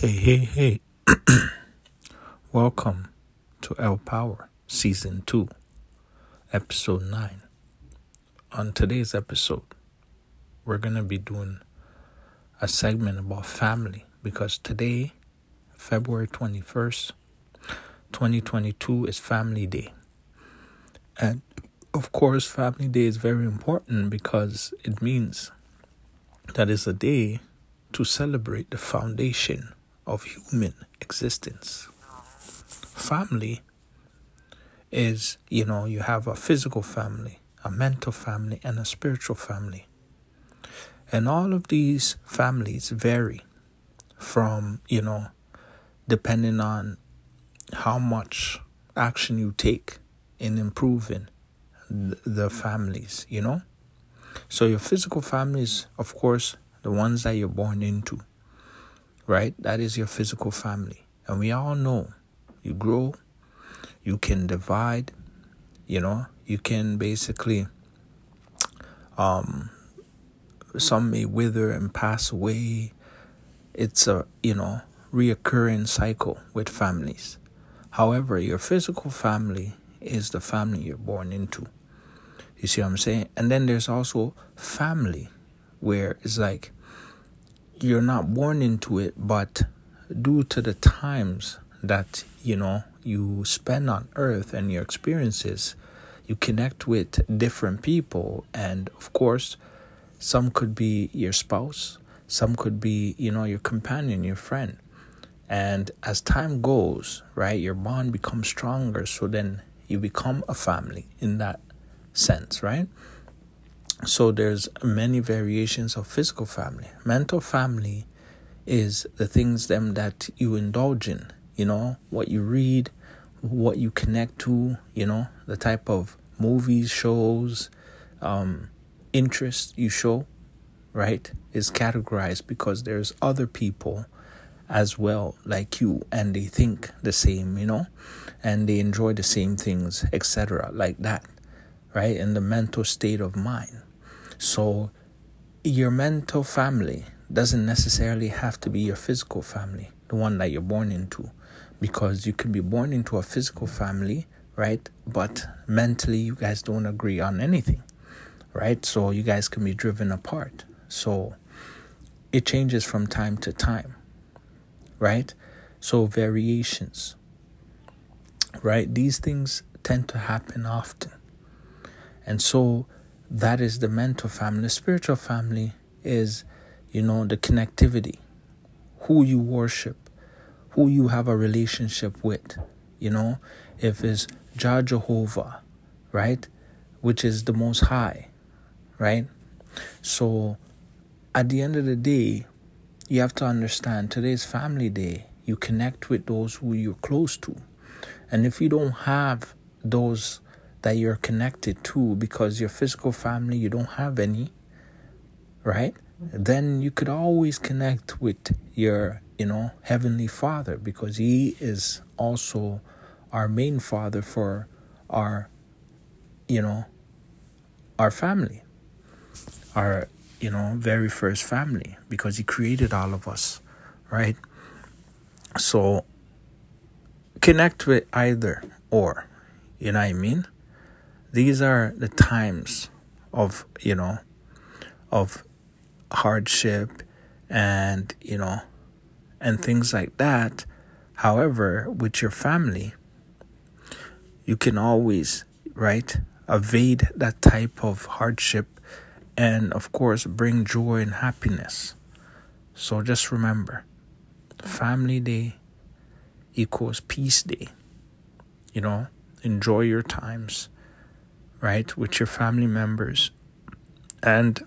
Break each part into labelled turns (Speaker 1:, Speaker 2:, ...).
Speaker 1: Hey, hey, hey. Welcome to L Power Season 2, Episode 9. On today's episode, we're going to be doing a segment about family because today, February 21st, 2022, is Family Day. And of course, Family Day is very important because it means that it's a day to celebrate the foundation of human existence. Family is, you know, you have a physical family, a mental family, and a spiritual family. And all of these families vary from, you know, depending on how much action you take in improving the families, you know? So your physical families, of course, the ones that you're born into right? That is your physical family. And we all know you grow, you can divide, you know, you can basically, um, some may wither and pass away. It's a, you know, reoccurring cycle with families. However, your physical family is the family you're born into. You see what I'm saying? And then there's also family where it's like you're not born into it, but due to the times that you know you spend on earth and your experiences, you connect with different people, and of course, some could be your spouse, some could be you know your companion, your friend. And as time goes, right, your bond becomes stronger. So then you become a family in that sense, right? So there's many variations of physical family. Mental family is the things them that you indulge in, you know, what you read, what you connect to, you know, the type of movies, shows, um, interest you show, right, is categorized because there's other people as well like you and they think the same, you know, and they enjoy the same things, etc., like that, right, in the mental state of mind. So, your mental family doesn't necessarily have to be your physical family, the one that you're born into, because you could be born into a physical family, right? But mentally, you guys don't agree on anything, right? So, you guys can be driven apart. So, it changes from time to time, right? So, variations, right? These things tend to happen often. And so, that is the mental family. The spiritual family is, you know, the connectivity, who you worship, who you have a relationship with. You know, if it's Jah Jehovah, right, which is the Most High, right. So, at the end of the day, you have to understand today's family day. You connect with those who you're close to, and if you don't have those that you're connected to because your physical family, you don't have any, right? Then you could always connect with your, you know, Heavenly Father because He is also our main Father for our, you know, our family, our, you know, very first family because He created all of us, right? So connect with either or, you know what I mean? These are the times of you know of hardship and you know and things like that. However with your family you can always right evade that type of hardship and of course bring joy and happiness. So just remember family day equals peace day. You know enjoy your times right, with your family members. And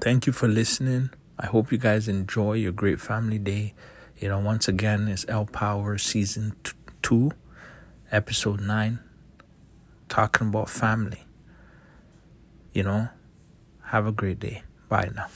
Speaker 1: thank you for listening. I hope you guys enjoy your great family day. You know, once again, it's L Power Season 2, Episode 9, talking about family. You know, have a great day. Bye now.